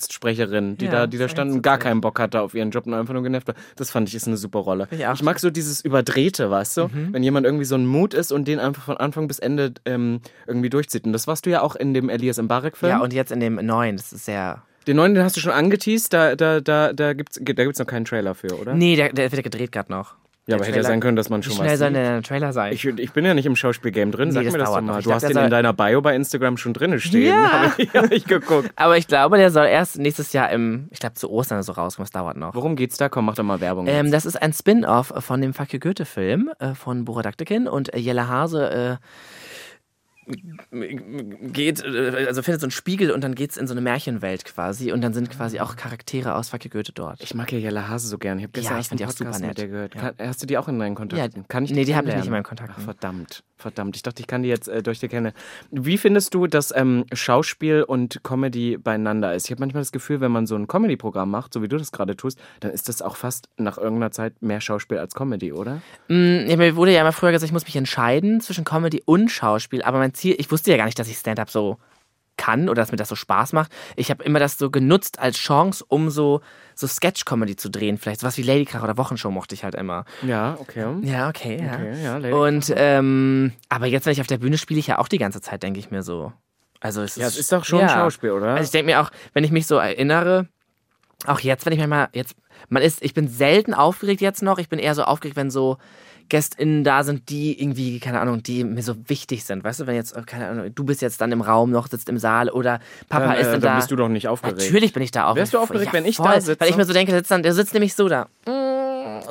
Praxisarztsprecherin, die Ja, da, die da stand und gar keinen Bock hatte auf ihren Job und einfach nur genervt war. Das fand ich ist eine super Rolle. ich Mhm. mag so dieses Überdrehte, weißt du? Wenn jemand irgendwie so ein Mut ist und den einfach von Anfang bis Ende ähm, irgendwie durchzieht. Und das warst du ja auch in dem Elias Mbarek-Film. Ja, und jetzt in dem neuen, das ist sehr. den neuen, den hast du schon angeteased, da, da, da, da gibt es da gibt's noch keinen Trailer für, oder? Nee, der, der wird gedreht gerade noch. Ja, aber hätte ja sein können, dass man schon schnell was soll denn der Trailer sein? Ich, ich bin ja nicht im Schauspielgame drin, sag Nee, das mir das doch mal. noch. Du hast den in deiner Bio bei Instagram schon drin stehen. Ja. Hab ich, hab ich geguckt. Aber ich glaube, der soll erst nächstes Jahr im, ich glaube zu Ostern so rauskommen, das dauert noch. Worum geht's da? Komm, mach doch mal Werbung. Ähm, das ist ein Spin-off von dem You Goethe-Film äh, von Bora Daktekin und Jelle Hase äh, geht, äh, also findet so einen Spiegel und dann geht's in so eine Märchenwelt quasi und dann sind quasi auch Charaktere aus Fuck Goethe dort. ich mag ja Jella Hase so gern. Ich habe gestern Ja, ich erst die einen auch super Podcast mit nett. der gehört. Ja. Hast du die auch in deinen Kontakten? Ja, kann ich nee, die habe ich nicht in meinen Kontakten. Ach, verdammt, verdammt. Ich dachte, ich kann die jetzt äh, durch die kennen. Wie findest du, dass ähm, Schauspiel und Comedy beieinander ist? Ich habe manchmal das Gefühl, wenn man so ein Comedy-Programm macht, so wie du das gerade tust, dann ist das auch fast nach irgendeiner Zeit mehr Schauspiel als Comedy, oder? Mm, ja, mir wurde ja immer früher gesagt, ich muss mich entscheiden zwischen Comedy und Schauspiel, aber mein Ziel, ich wusste ja gar nicht, dass ich Stand-up so kann oder dass mir das so Spaß macht. Ich habe immer das so genutzt als Chance, um so, so Sketch-Comedy zu drehen. Vielleicht sowas wie Lady Krach oder Wochenshow mochte ich halt immer. Ja, okay. Ja, okay, ja. Okay, ja, Und ähm, aber jetzt, wenn ich auf der Bühne spiele, ich ja auch die ganze Zeit, denke ich mir so. Also es Ja, ist, es ist doch schon ja. Schauspiel, oder? Also ich denke mir auch, wenn ich mich so erinnere, auch jetzt, wenn ich mir mal jetzt, man ist, ich bin selten aufgeregt jetzt noch. Ich bin eher so aufgeregt, wenn so GästInnen da sind, die irgendwie, keine Ahnung, die mir so wichtig sind. Weißt du, wenn jetzt, äh, keine Ahnung, du bist jetzt dann im Raum noch, sitzt im Saal oder Papa dann, ist äh, dann dann da. bist du doch nicht aufgeregt. Natürlich bin ich da aufgeregt. Wärst du aufgeregt, ja, wenn ich voll, da sitze? Weil ich mir so denke, der sitzt, dann, der sitzt nämlich so da.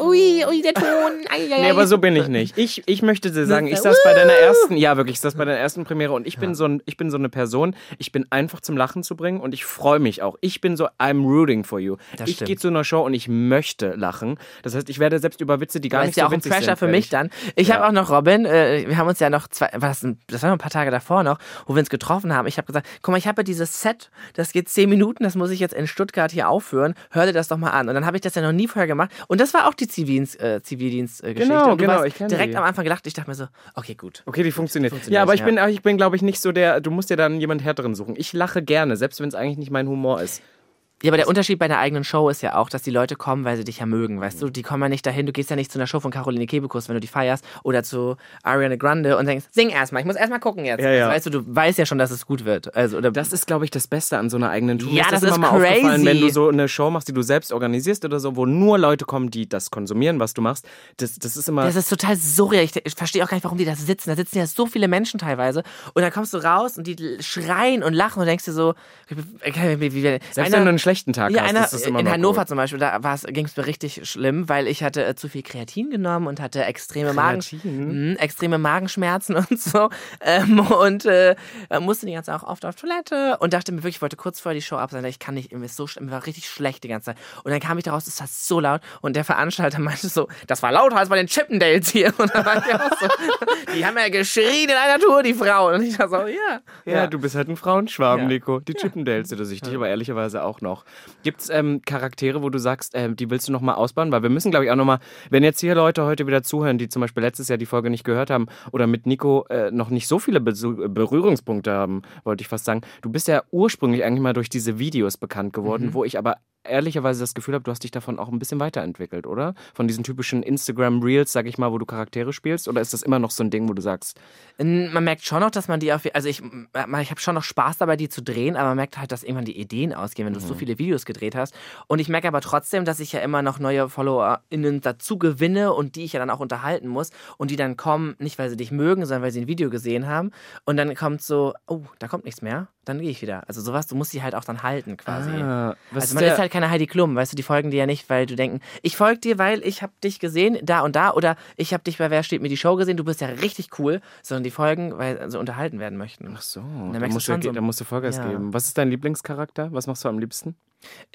Ui, ui, der Ton. Ai, ai, Nee, aber so bin ich nicht. Ich, ich möchte dir sagen, ich saß bei deiner ersten, ja wirklich, ich saß bei deiner ersten Premiere und ich bin so ein, ich bin so eine Person, ich bin einfach zum Lachen zu bringen und ich freue mich auch. Ich bin so, I'm rooting for you. Das ich stimmt. gehe zu einer Show und ich möchte lachen. Das heißt, ich werde selbst über Witze, die gar Das nicht ist ja so auch ein Pressure sind, für mich ich- dann. Ich Ja. habe auch noch Robin, äh, wir haben uns ja noch zwei, was, das war noch ein paar Tage davor noch, wo wir uns getroffen haben. Ich habe gesagt, guck mal, ich habe ja dieses Set, das geht zehn Minuten, das muss ich jetzt in Stuttgart hier aufführen. Hör dir das doch mal an. Und dann habe ich das ja noch nie vorher gemacht. Und das war auch die Zivildienst, äh, Zivildienstgeschichte. Genau, genau, ich direkt die. am Anfang gelacht. Ich dachte mir so, okay, gut. Okay, die funktioniert. Funktioniert, ja, aber ich ja. bin, ich bin glaube ich, nicht so der, du musst dir dann jemand härteren suchen. Ich lache gerne, selbst wenn es eigentlich nicht mein Humor ist. Ja, aber der Unterschied bei einer eigenen Show ist ja auch, dass die Leute kommen, weil sie dich ja mögen, weißt du? Die kommen ja nicht dahin, du gehst ja nicht zu einer Show von Caroline Kebekus, wenn du die feierst, oder zu Ariana Grande und denkst, sing erstmal, ich muss erstmal gucken jetzt. Ja, ja. Also, weißt du, du weißt ja schon, dass es gut wird. Also, oder Das ist, glaube ich, das Beste an so einer eigenen Tour. Ja, Mir das immer ist mal aufgefallen, crazy. wenn du so eine Show machst, die du selbst organisierst oder so, wo nur Leute kommen, die das konsumieren, was du machst. Das, das ist immer. Das ist total surreal. Ich, ich verstehe auch gar nicht, warum die da sitzen. Da sitzen ja so viele Menschen teilweise. Und dann kommst du raus und die schreien und lachen und denkst dir so, wie, wie, wie, selbst einer- wenn du einen schlechten Tag ja, hast, einer, ist das immer in noch Hannover cool. zum Beispiel, da ging es mir richtig schlimm, weil ich hatte äh, zu viel Kreatin genommen und hatte extreme, Magen, Kreatin? Mhm, extreme Magenschmerzen und so. Ähm, und äh, musste die ganze Zeit auch oft auf Toilette und dachte mir wirklich, ich wollte kurz vorher die Show absagen, ich kann nicht, mir ist so mir war richtig schlecht die ganze Zeit. Und dann kam ich daraus, es war so laut und der Veranstalter meinte so, das war lauter als bei den Chippendales hier. Und dann war ich auch so, die haben ja geschrien in einer Tour, die Frauen. Und ich war so, ja. Ja, du bist halt ein Frauenschwarm, Ja. Nico. Die Chippendales oder sich dich, aber ehrlicherweise auch noch. Gibt es ähm, Charaktere, wo du sagst, ähm, die willst du noch mal ausbauen? Weil wir müssen, glaube ich, auch noch mal, wenn jetzt hier Leute heute wieder zuhören, die zum Beispiel letztes Jahr die Folge nicht gehört haben oder mit Nico äh, noch nicht so viele Besu Berührungspunkte haben, wollte ich fast sagen. Du bist ja ursprünglich eigentlich mal durch diese Videos bekannt geworden, wo ich aber ehrlicherweise das Gefühl habe, du hast dich davon auch ein bisschen weiterentwickelt, oder? Von diesen typischen Instagram-Reels, sag ich mal, wo du Charaktere spielst? Oder ist das immer noch so ein Ding, wo du sagst, Man merkt schon noch, dass man die auf, also ich, ich habe schon noch Spaß dabei, die zu drehen, aber man merkt halt, dass irgendwann die Ideen ausgehen, wenn du so viele Videos gedreht hast. Und ich merke aber trotzdem, dass ich ja immer noch neue FollowerInnen dazu gewinne und die ich ja dann auch unterhalten muss und die dann kommen, nicht weil sie dich mögen, sondern weil sie ein Video gesehen haben. Und dann kommt so, oh, da kommt nichts mehr, dann gehe ich wieder. Also sowas, du musst die halt auch dann halten quasi. Ah, was also ist man der- ist halt keine Heidi Klum, weißt du, die folgen dir ja nicht, weil du denken, ich folge dir, weil ich habe dich gesehen, da und da, oder ich habe dich bei Wer steht mir die Show gesehen, du bist ja richtig cool, sondern die folgen, weil sie unterhalten werden möchten. Ach so, da musst, du, so- da musst du Vollgas Ja. geben. Was ist dein Lieblingscharakter? Was machst du am liebsten?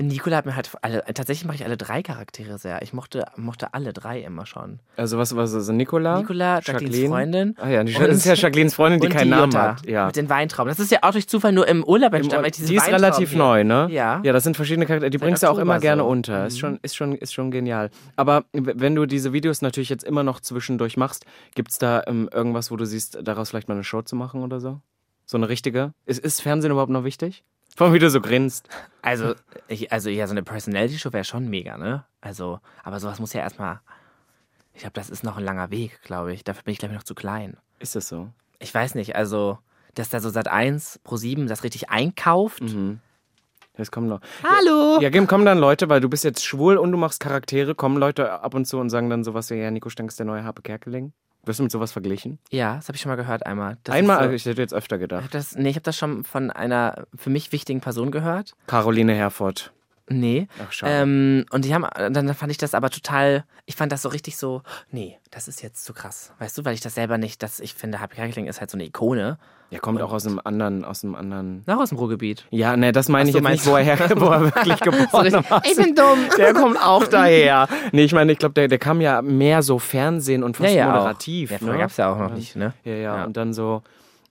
Nicola hat mir halt alle, tatsächlich mache ich alle drei Charaktere sehr. Ich mochte, mochte alle drei immer schon. Also was, was also Nicola? Nicola, Jacquelines Freundin. Ah ja, die, das ist ja Jacquelines Freundin, die keinen die Namen Jutta hat. Ja. Mit den Weintrauben. Das ist ja auch durch Zufall nur im Urlaub Im entstanden. die ist Weintrauben relativ hier- neu, ne? Ja. Ja, das sind verschiedene Charaktere. Die Seit bringst du auch immer gerne so. Mhm. unter. Ist schon, ist, schon, ist schon genial. Aber wenn du diese Videos natürlich jetzt immer noch zwischendurch machst, gibt es da ähm, irgendwas, wo du siehst, daraus vielleicht mal eine Show zu machen oder so? So eine richtige? Ist, ist Fernsehen überhaupt noch wichtig? Vor allem, wie du so grinst. Also, ich, also ja, so eine Personality-Show wäre schon mega, ne? Also, aber sowas muss ja erstmal. Ich glaube, das ist noch ein langer Weg, glaube ich. Dafür bin ich, glaube ich, noch zu klein. Ist das so? Ich weiß nicht, also, dass da so seit 1 pro 7 das richtig einkauft. Jetzt kommen noch. Hallo! Ja, Gim, kommen dann Leute, weil du bist jetzt schwul und du machst Charaktere, kommen Leute ab und zu und sagen dann sowas wie, ja, Nico Stank ist der neue Harpe Kerkeling. Wirst du mit sowas verglichen? Ja, das habe ich schon mal gehört einmal. Das Einmal, so, ich hätte jetzt öfter gedacht. das, nee, ich habe das schon von einer für mich wichtigen Person gehört. Caroline Herford. Nee. Ach, schade. Ähm, und die haben, dann fand ich das aber total, ich fand das so richtig so, nee, das ist jetzt zu krass. Weißt du, weil ich das selber nicht, dass ich finde, Happy Kerkeling ist halt so eine Ikone. Ja, kommt auch aus einem anderen, aus einem anderen. Nach aus dem Ruhrgebiet. Ja, ne, das meine ich jetzt nicht, meinst wo er, her, wo er wirklich geboren war. Ich bin dumm. Der kommt auch daher. Nee, ich meine, ich glaube, der, der kam ja mehr so Fernsehen und fast Ja, ja, auch. moderativ. Ja, ne? vorher gab's ja auch noch nicht, ne? Ja, ja, Ja. und dann so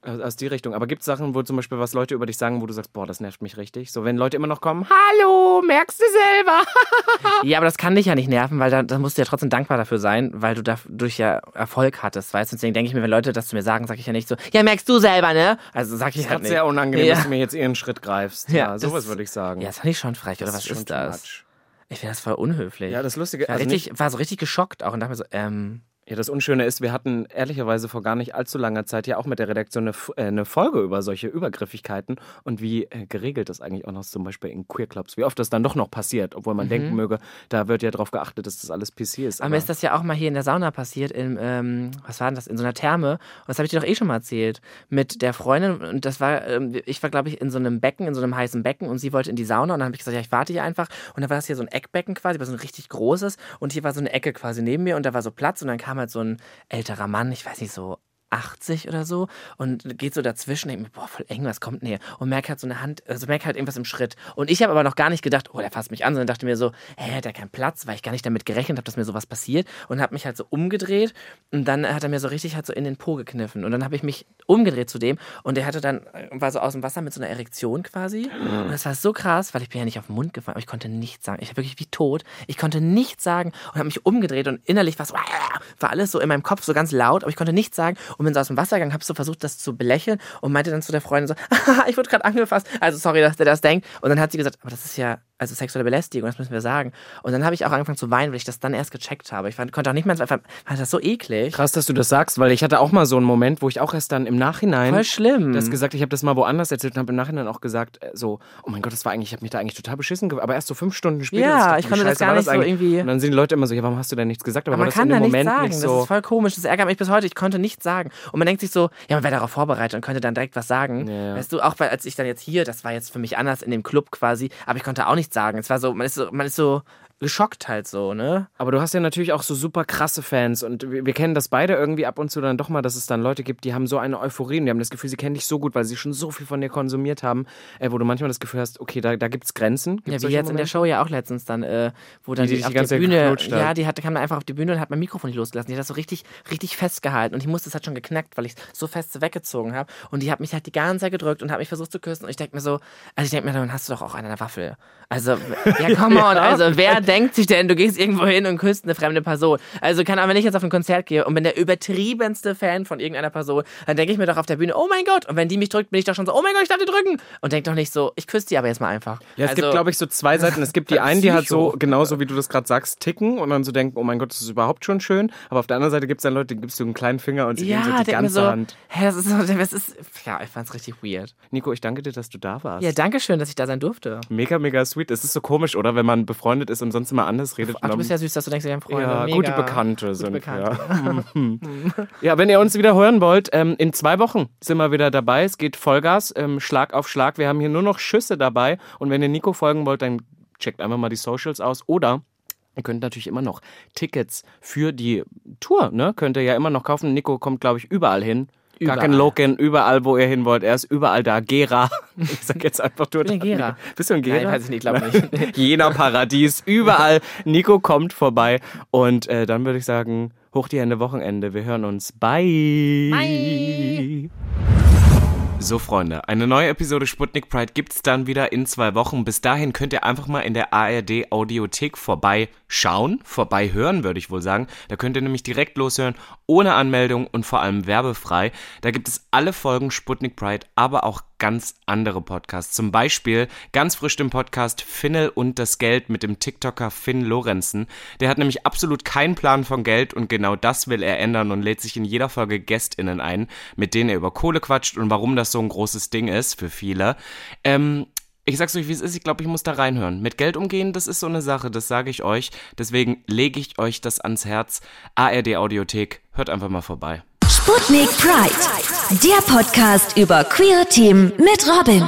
aus aus die Richtung. Aber gibt es Sachen, wo zum Beispiel was Leute über dich sagen, wo du sagst, boah, das nervt mich richtig? So, wenn Leute immer noch kommen, hallo, merkst du selber? Ja, aber das kann dich ja nicht nerven, weil da, da musst du ja trotzdem dankbar dafür sein, weil du dadurch ja Erfolg hattest, weißt du? Deswegen denke ich mir, wenn Leute das zu mir sagen, sage ich ja nicht so, ja, merkst du selber, ne? Also sag ich Das halt ist nicht. sehr unangenehm, Ja. dass du mir jetzt ihren Schritt greifst. Ja, Ja, das- sowas würde ich sagen. Ja, das fand ich schon frech, oder was schon ist das? much. Ich finde das voll unhöflich. Ja, das Lustige, Ich war, also richtig, war so richtig geschockt auch und dachte mir so, ähm, Ja, das Unschöne ist, wir hatten ehrlicherweise vor gar nicht allzu langer Zeit ja auch mit der Redaktion eine, äh, eine Folge über solche Übergriffigkeiten und wie äh, geregelt das eigentlich auch noch ist, zum Beispiel in Queer Clubs, wie oft das dann doch noch passiert, obwohl man denken möge, da wird ja darauf geachtet, dass das alles PC ist. Aber mir ist das ja auch mal hier in der Sauna passiert, in, ähm, was war denn das, in so einer Therme. Und das habe ich dir doch eh schon mal erzählt. Mit der Freundin. Und das war, ähm, ich war, glaube ich, in so einem Becken, in so einem heißen Becken und sie wollte in die Sauna. Und dann habe ich gesagt, ja, ich warte hier einfach. Und dann war das hier so ein Eckbecken quasi, war so ein richtig großes. Und hier war so eine Ecke quasi neben mir und da war so Platz. Und dann kam halt so ein älterer Mann, ich weiß nicht, so 80 oder so und geht so dazwischen, denkt mir, boah, voll eng, was kommt denn hier? Und merkt halt so eine Hand, also merkt halt irgendwas im Schritt. Und ich habe aber noch gar nicht gedacht, oh, der fasst mich an, sondern dachte mir so, hä, hat er keinen Platz, weil ich gar nicht damit gerechnet habe, dass mir sowas passiert und habe mich halt so umgedreht und dann hat er mir so richtig halt so in den Po gekniffen und dann habe ich mich umgedreht zu dem und der hatte dann, war so aus dem Wasser mit so einer Erektion quasi und das war so krass, weil ich bin ja nicht auf den Mund gefallen, aber ich konnte nichts sagen. Ich war wirklich wie tot. Ich konnte nichts sagen und habe mich umgedreht und innerlich war so, war alles so in meinem Kopf so ganz laut, aber ich konnte nichts sagen und bin so aus dem Wasser gegangen, habe so versucht, das zu belächeln und meinte dann zu der Freundin so, ich wurde gerade angefasst. Also sorry, dass der das denkt. Und dann hat sie gesagt, aber das ist ja also sexuelle Belästigung, das müssen wir sagen. Und dann habe ich auch angefangen zu weinen, weil ich das dann erst gecheckt habe. Ich fand, konnte auch nicht mehr, fand das so eklig. Krass, dass du das sagst, weil ich hatte auch mal so einen Moment, wo ich auch erst dann im Nachhinein Voll schlimm. das gesagt, ich habe das mal woanders erzählt und habe im Nachhinein auch gesagt, äh, so, oh mein Gott, das war eigentlich, ich habe mich da eigentlich total beschissen aber erst so fünf Stunden später. Ja, ich konnte das gar nicht so eigentlich? irgendwie- Und dann sind die Leute immer so, ja, warum hast du denn nichts gesagt? Aber, Aber war man das kann in da dem nichts Moment sagen. nicht Das so. ist voll komisch. Das ärgert mich bis heute. Ich konnte nichts sagen. Und man denkt sich so, ja, man wäre darauf vorbereitet und könnte dann direkt was sagen. Ja. Weißt du, auch weil als ich dann jetzt hier, das war jetzt für mich anders in dem Club quasi, aber ich konnte auch nichts sagen. Es war so, man ist so, man ist so geschockt halt so, ne? Aber du hast ja natürlich auch so super krasse Fans und wir, wir kennen das beide irgendwie ab und zu dann doch mal, dass es dann Leute gibt, die haben so eine Euphorie und die haben das Gefühl, sie kennen dich so gut, weil sie schon so viel von dir konsumiert haben, äh, wo du manchmal das Gefühl hast, okay, da, da gibt es Grenzen. Gibt's Ja, wie jetzt in der Momente? Show ja auch letztens dann, äh, wo dann Die die, dich auf die Bühne, hat. ja, die hatte, kam dann einfach auf die Bühne und hat mein Mikrofon nicht losgelassen. Die hat das so richtig, richtig festgehalten und ich musste es halt schon geknackt, weil ich so fest weggezogen habe und die hat mich halt die ganze Zeit gedrückt und hat mich versucht zu küssen und ich denke mir so, also ich denke mir, dann hast du doch auch eine Waffel. Also, ja, come on, also wer denkt sich denn, du gehst irgendwo hin und küsst eine fremde Person? Also kann, aber wenn ich jetzt auf ein Konzert gehe und bin der übertriebenste Fan von irgendeiner Person, dann denke ich mir doch auf der Bühne, oh mein Gott, und wenn die mich drückt, bin ich doch schon so, oh mein Gott, ich darf die drücken und denk doch nicht so, ich küsse die aber jetzt mal einfach. Ja, es also, gibt, glaube ich, so zwei Seiten. Es gibt die einen, die halt so, genauso wie du das gerade sagst, ticken und dann so denken, oh mein Gott, das ist überhaupt schon schön. Aber auf der anderen Seite gibt es dann Leute, die gibst du einen kleinen Finger und sie ja, geben so die ganze so, Hand. hä, das ist, so, das ist, ja, ich fand's richtig weird. Nico, ich danke dir, dass du da warst. Ja, danke schön, dass ich da sein durfte. Mega, mega sweet. Es ist so komisch, oder? Wenn man befreundet ist und sonst immer anders redet. Ach, du bist ja süß, dass du denkst, wir haben Freunde. Ja, Mega. gute Bekannte Gute sind Bekannte. wir. Ja, wenn ihr uns wieder hören wollt, ähm, in zwei Wochen sind wir wieder dabei. Es geht Vollgas, ähm, Schlag auf Schlag. Wir haben hier nur noch Schüsse dabei. Und wenn ihr Nico folgen wollt, dann checkt einfach mal die Socials aus. Oder ihr könnt natürlich immer noch Tickets für die Tour, ne? Könnt ihr ja immer noch kaufen. Nico kommt, glaube ich, überall hin. Gar kein Überall. Loken, überall, wo ihr hin wollt. Er ist überall da. Gera. Ich sag jetzt einfach nur. bin in Gera. Bist du in Gera? Nein, weiß ich nicht, glaube nicht. Jena Paradies, überall. Nico kommt vorbei. Und äh, dann würde ich sagen, hoch die Hände Wochenende. Wir hören uns. Bye. Bye. So, Freunde, eine neue Episode Sputnik Pride gibt's dann wieder in zwei Wochen. Bis dahin könnt ihr einfach mal in der ARD Audiothek vorbeischauen, vorbeihören, würde ich wohl sagen. Da könnt ihr nämlich direkt loshören, ohne Anmeldung und vor allem werbefrei. Da gibt es alle Folgen Sputnik Pride, aber auch ganz andere Podcasts. Zum Beispiel ganz frisch den Podcast Finnel und das Geld mit dem TikToker Finn Lorenzen. Der hat nämlich absolut keinen Plan von Geld und genau das will er ändern und lädt sich in jeder Folge GästInnen ein, mit denen er über Kohle quatscht und warum das so ein großes Ding ist für viele. Ähm, ich sag's euch, wie es ist. Ich glaube, ich muss da reinhören. Mit Geld umgehen, das ist so eine Sache, das sage ich euch. Deswegen lege ich euch das ans Herz. ARD Audiothek, hört einfach mal vorbei. Sputnik Pride, der Podcast über queere Themen mit. Robin.